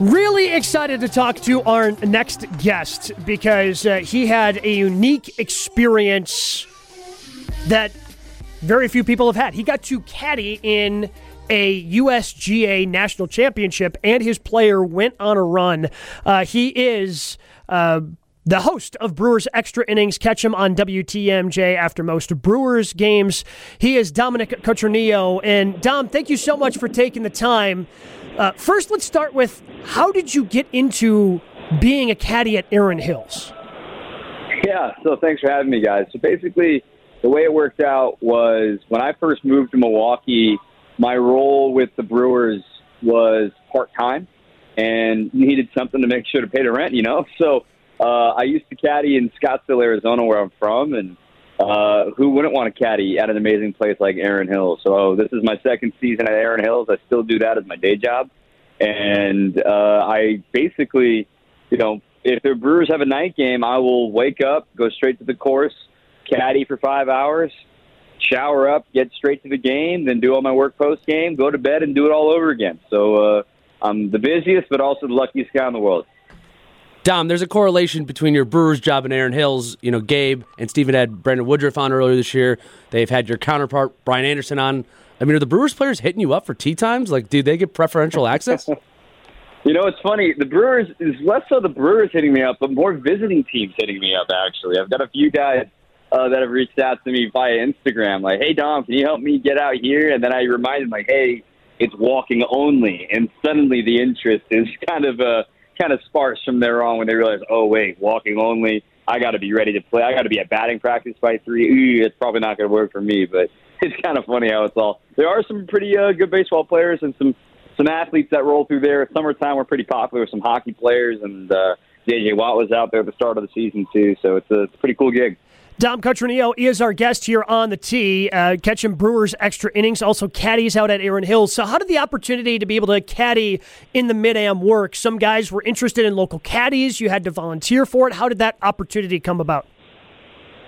Really excited to talk to our next guest because uh, he had a unique experience that very few people have had. He got to caddy in a USGA national championship, and his player went on a run. Uh, he is. Uh, the host of Brewers Extra Innings. Catch him on WTMJ after most Brewers games. He is Dominic Cotroneo. And Dom, thank you so much for taking the time. Uh, first, let's start with how did you get into being a caddy at Erin Hills? Yeah, so thanks for having me, guys. So basically, the way it worked out was when I first moved to Milwaukee, my role with the Brewers was part time and needed something to make sure to pay the rent, you know? So uh, I used to caddy in Scottsdale, Arizona, where I'm from, and uh, who wouldn't want to caddy at an amazing place like Erin Hills? So this is my second season at Erin Hills. I still do that as my day job, and uh, I basically, you know, if the Brewers have a night game, I will wake up, go straight to the course, caddy for five hours, shower up, get straight to the game, then do all my work post game, go to bed, and do it all over again. So uh, I'm the busiest, but also the luckiest guy in the world. Dom, there's a correlation between your Brewers job and Erin Hills. You know, Gabe and Stephen had Brandon Woodruff on earlier this year. They've had your counterpart Brian Anderson on. I mean, are the Brewers players hitting you up for tee times? Like, do they get preferential access? you know, it's funny. The Brewers is less so the Brewers hitting me up, but more visiting teams hitting me up. Actually, I've got a few guys uh, that have reached out to me via Instagram, like, "Hey, Dom, can you help me get out here?" And then I remind them, like, "Hey, it's walking only," and suddenly the interest is kind of uh, kind of sparse from there on when they realize, oh wait, walking only. I got to be ready to play. I got to be at batting practice by three. Ooh, it's probably not going to work for me, but it's kind of funny how it's all. There are some pretty uh, good baseball players and some some athletes that roll through there. Summertime, we're pretty popular. With some hockey players and uh, JJ Watt was out there at the start of the season too. So it's a, it's a pretty cool gig. Dom Cotroneo is our guest here on the tee, uh, catching Brewers extra innings, also caddies out at Erin Hills. So, how did the opportunity to be able to caddy in the mid am work? Some guys were interested in local caddies. You had to volunteer for it. How did that opportunity come about?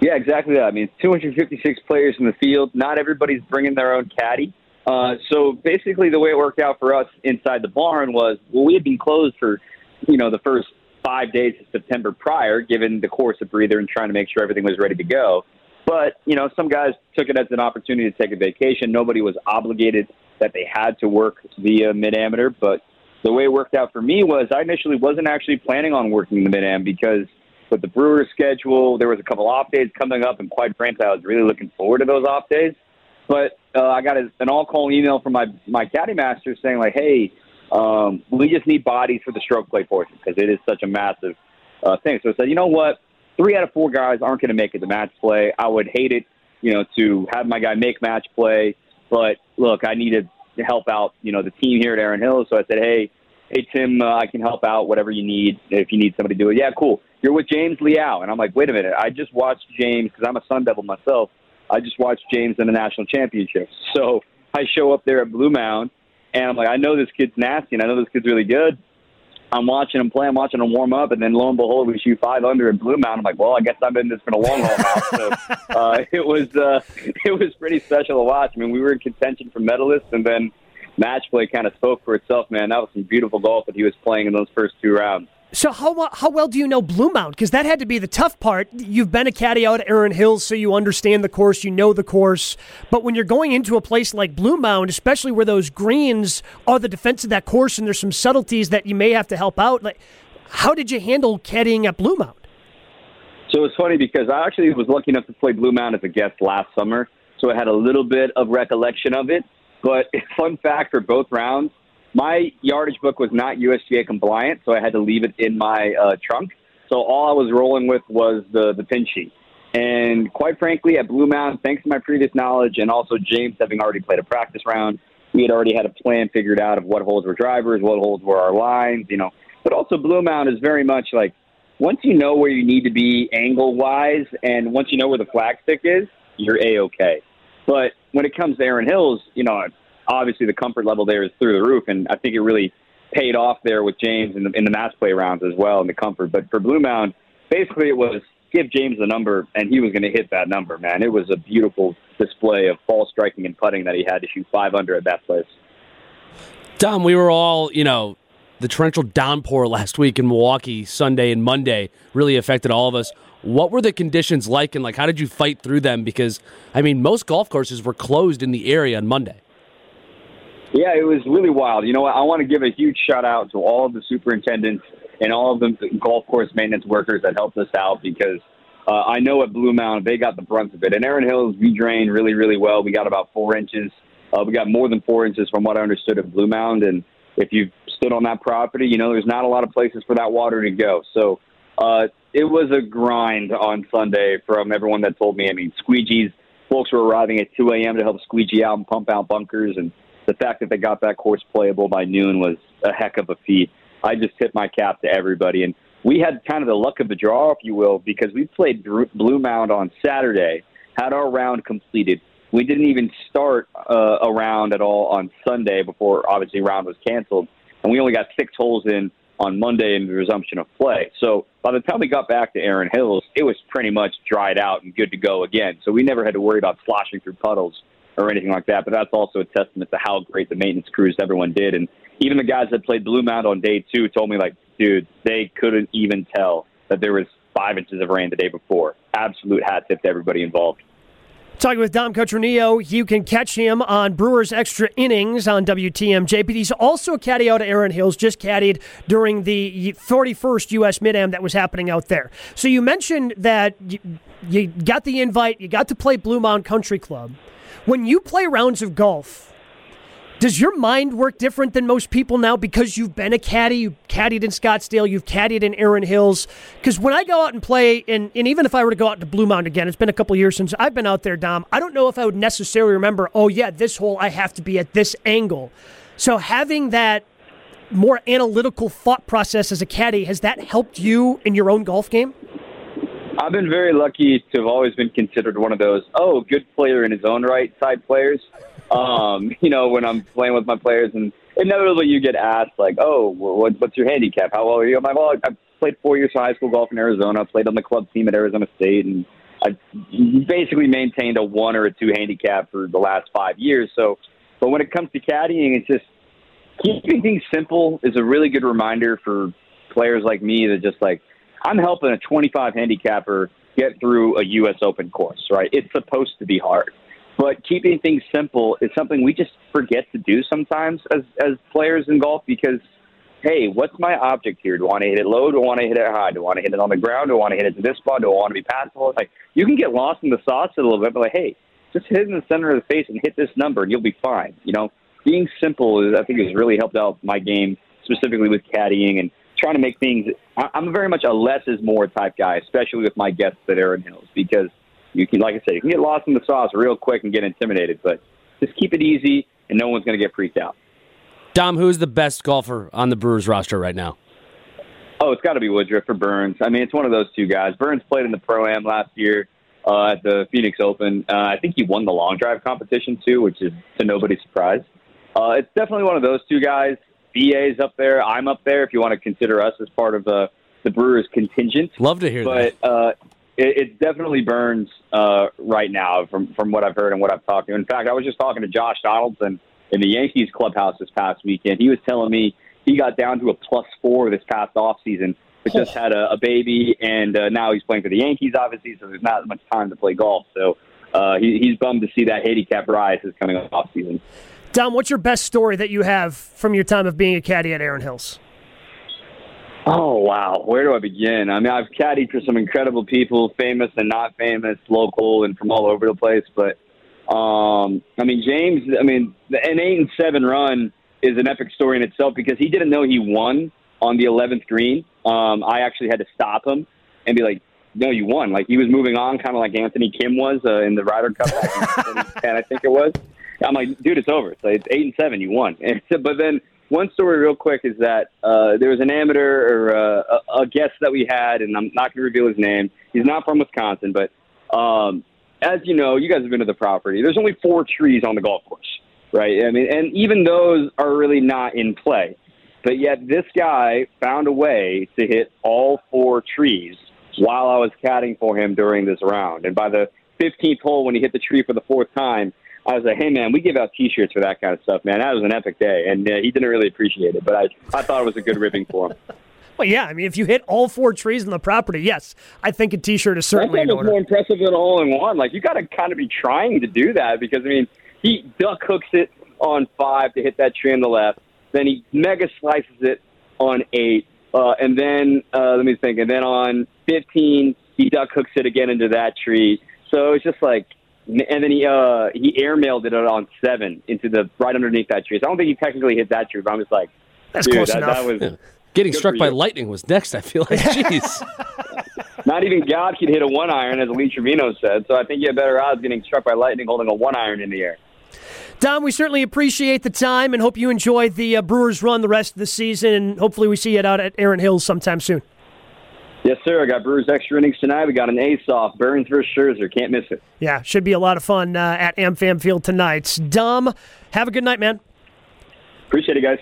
Yeah, exactly that. I mean, 256 players in the field. Not everybody's bringing their own caddy. Uh, so basically, the way it worked out for us inside the barn was, well, we had been closed for, you know, the first five days of September prior, given the course of breather and trying to make sure everything was ready to go. But, you know, some guys took it as an opportunity to take a vacation. Nobody was obligated that they had to work via mid amateur. But the way it worked out for me was I initially wasn't actually planning on working the mid am because with the Brewers schedule, there was a couple off days coming up, and quite frankly, I was really looking forward to those off days. But uh, I got a, an all call email from my my caddy master saying like, "Hey, um, we just need bodies for the stroke play portion because it is such a massive uh, thing. So I said, you know what? Three out of four guys aren't going to make it to match play. I would hate it, you know, to have my guy make match play. But look, I needed to help out, you know, the team here at Erin Hills. So I said, hey, hey Tim, uh, I can help out whatever you need. If you need somebody to do it, yeah, cool. You're with James Leal, and I'm like, wait a minute. I just watched James because I'm a Sun Devil myself. I just watched James in the national championship. So I show up there at Blue Mound and I'm like, I know this kid's nasty, and I know this kid's really good. I'm watching him play, I'm watching him warm up, and then lo and behold, we shoot five under in Blue Mound. I'm like, well, I guess I've been this for the long haul now. So uh, it was uh, it was pretty special to watch. I mean, we were in contention for medalists, and then match play kind of spoke for itself, man. That was some beautiful golf that he was playing in those first two rounds. So how how well do you know Blue Mound? Because that had to be the tough part. You've been a caddy out at Erin Hills, so you understand the course, you know the course. But when you're going into a place like Blue Mound, especially where those greens are the defense of that course, and there's some subtleties that you may have to help out. Like, how did you handle caddying at Blue Mound? So it's funny because I actually was lucky enough to play Blue Mound as a guest last summer, so I had a little bit of recollection of it. But fun fact for both rounds, my yardage book was not USGA compliant, so I had to leave it in my uh, trunk. So all I was rolling with was the the pin sheet. And quite frankly, at Blue Mound, thanks to my previous knowledge and also James having already played a practice round, we had already had a plan figured out of what holes were drivers, what holes were our lines, you know. But also Blue Mound is very much like once you know where you need to be angle wise, and once you know where the flagstick is, you're a okay. But when it comes to Erin Hills, you know, obviously the comfort level there is through the roof, and I think it really paid off there with James in the, in the match play rounds as well and the comfort. But for Blue Mound, basically it was give James the number, and he was going to hit that number. Man, it was a beautiful display of ball striking and putting that he had to shoot five under at that place. Dom, we were all, you know, the torrential downpour last week in Milwaukee, Sunday and Monday, really affected all of us. What were the conditions like, and like how did you fight through them? Because I mean, most golf courses were closed in the area on Monday. Yeah, it was really wild. You know what? I want to give a huge shout out to all of the superintendents and all of the golf course maintenance workers that helped us out because uh, I know at Blue Mound they got the brunt of it. And Erin Hills, we drained really, really well. We got about four inches. Uh, we got more than four inches from what I understood at Blue Mound. And if you've stood on that property, you know there's not a lot of places for that water to go. So uh, it was a grind on Sunday from everyone that told me. I mean, squeegees, folks were arriving at 2 a.m. to help squeegee out and pump out bunkers. And the fact that they got that course playable by noon was a heck of a feat. I just tip my cap to everybody. And we had kind of the luck of the draw, if you will, because we played Blue Mound on Saturday, had our round completed. We didn't even start uh, a round at all on Sunday before obviously round was canceled, and we only got six holes in on Monday in the resumption of play. So by the time we got back to Erin Hills, it was pretty much dried out and good to go again. So we never had to worry about sloshing through puddles or anything like that. But that's also a testament to how great the maintenance crews everyone did, and even the guys that played Blue Mound on day two told me, like, dude, they couldn't even tell that there was five inches of rain the day before. Absolute hat tip to everybody involved. Talking with Dom Cotroneo, you can catch him on Brewers Extra Innings on WTMJ, but he's also a caddy out of Erin Hills, just caddied during the 41st U.S. Mid-Am that was happening out there. So you mentioned that you, you got the invite, you got to play Blue Mound Country Club. When you play rounds of golf, does your mind work different than most people now because you've been a caddy? You've caddied in Scottsdale, you've caddied in Erin Hills. Because when I go out and play, and, and even if I were to go out to Blue Mound again, it's been a couple years since I've been out there, Dom. I don't know if I would necessarily remember, oh, yeah, this hole I have to be at this angle. So having that more analytical thought process as a caddy, has that helped you in your own golf game? I've been very lucky to have always been considered one of those, oh, good player in his own right type players. Um, you know, when I'm playing with my players, and inevitably you get asked like, "Oh, what, what's your handicap? How well are you?" I'm like, "Well, I played four years of high school golf in Arizona. I played on the club team at Arizona State, and I basically maintained a one or a two handicap for the last five years. So, but when it comes to caddying, it's just keeping things simple is a really good reminder for players like me that just like I'm helping a 25 handicapper get through a U.S. Open course, right? It's supposed to be hard. But keeping things simple is something we just forget to do sometimes as as players in golf because hey, what's my object here? Do I want to hit it low? Do I want to hit it high? Do I want to hit it on the ground? Do I want to hit it to this spot? Do I want to be passable? Like you can get lost in the sauce a little bit, but like, hey, just hit it in the center of the face and hit this number, and you'll be fine. You know, being simple is I think has really helped out my game, specifically with caddying and trying to make things. I'm very much a less is more type guy, especially with my guests at Erin Hills, because you can, like I said, you can get lost in the sauce real quick and get intimidated, but just keep it easy, and no one's going to get freaked out. Dom, who is the best golfer on the Brewers roster right now? Oh, it's got to be Woodruff or Burnes. I mean, it's one of those two guys. Burnes played in the Pro Am last year uh, at the Phoenix Open. Uh, I think he won the long drive competition too, which is to nobody's surprise. Uh, it's definitely one of those two guys. BA's up there. I'm up there. If you want to consider us as part of the the Brewers contingent, love to hear but, that. But uh, it, it definitely Burnes uh, right now from from what I've heard and what I've talked to. In fact, I was just talking to Josh Donaldson in the Yankees clubhouse this past weekend. He was telling me he got down to a plus four this past off season, but just had a, a baby, and uh, now he's playing for the Yankees, obviously. So there's not much time to play golf. So uh, he, he's bummed to see that handicap rise is coming off season. Dom, what's your best story that you have from your time of being a caddy at Erin Hills? Oh wow, where do I begin? I mean, I've caddied for some incredible people, famous and not famous, local and from all over the place. But um, I mean, James. I mean, an eight and seven run is an epic story in itself because he didn't know he won on the eleventh green. Um, I actually had to stop him and be like, "No, you won!" Like he was moving on, kind of like Anthony Kim was uh, in the Ryder Cup back in 2010, I think it was. I'm like, dude, it's over. So it's eight and seven. You won. And but then one story, real quick, is that uh, there was an amateur or uh, a, a guest that we had, and I'm not going to reveal his name. He's not from Wisconsin, but um, as you know, you guys have been to the property. There's only four trees on the golf course, right? I mean, and even those are really not in play. But yet, this guy found a way to hit all four trees while I was caddying for him during this round. And by the 15th hole, when he hit the tree for the fourth time, I was like, hey man, we give out T-shirts for that kind of stuff, man. That was an epic day, and uh, he didn't really appreciate it, but I I thought it was a good ribbing for him. Well, yeah, I mean, if you hit all four trees on the property, yes, I think a T-shirt is certainly in order. more impressive than all in one. Like you got to kind of be trying to do that because I mean, he duck hooks it on five to hit that tree on the left, then he mega slices it on eight, uh, and then uh, let me think, and then on fifteen he duck hooks it again into that tree. So it's just like, and then he uh, he airmailed it on seven into the right underneath that tree. So I don't think he technically hit that tree, but I'm just like, That's close that, enough. that was. Getting struck by you. lightning was next. I feel like, jeez. Not even God could hit a one iron, as Lee Trevino said. So I think you have better odds getting struck by lightning holding a one iron in the air. Dom, we certainly appreciate the time and hope you enjoy the uh, Brewers run the rest of the season. And hopefully, we see it out at Erin Hills sometime soon. Yes, sir. I got Brewers extra innings tonight. We got an ace off. Burnes versus Scherzer. Can't miss it. Yeah, should be a lot of fun uh, at AmFam Field tonight. Dom, have a good night, man. Appreciate it, guys.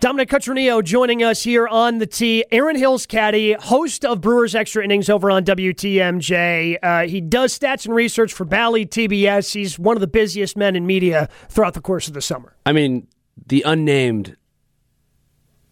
Dominic Cotroneo joining us here on the tee. Erin Hills caddy, host of Brewers Extra Innings over on WTMJ. Uh, he does stats and research for Bally TBS. He's one of the busiest men in media throughout the course of the summer. I mean, the unnamed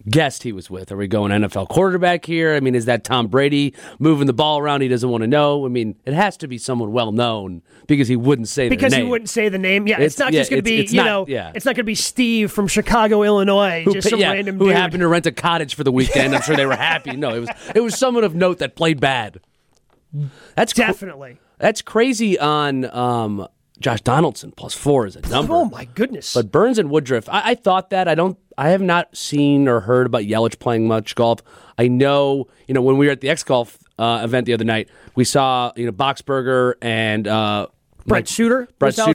guest he was with. Are we going NFL quarterback here? I mean, is that Tom Brady moving the ball around? He doesn't want to know. I mean, it has to be someone well known because he wouldn't say Because he wouldn't say the name. Yeah, it's, It's- not yeah, just going to be, you not- know, yeah. it's not going to be Steve from Chicago, Illinois, who, just some yeah, random who dude. happened to rent a cottage for the weekend. I'm sure they were happy. No, it was it was someone of note that played bad. That's cr- Definitely. that's crazy on um, Josh Donaldson plus four is a number. Oh, my goodness. But Burnes and Woodruff, I, I thought that. I don't. I have not seen or heard about Yelich playing much golf. I know, you know, when we were at the X Golf uh, event the other night, we saw you know Boxberger and uh, Brent Suter Brett out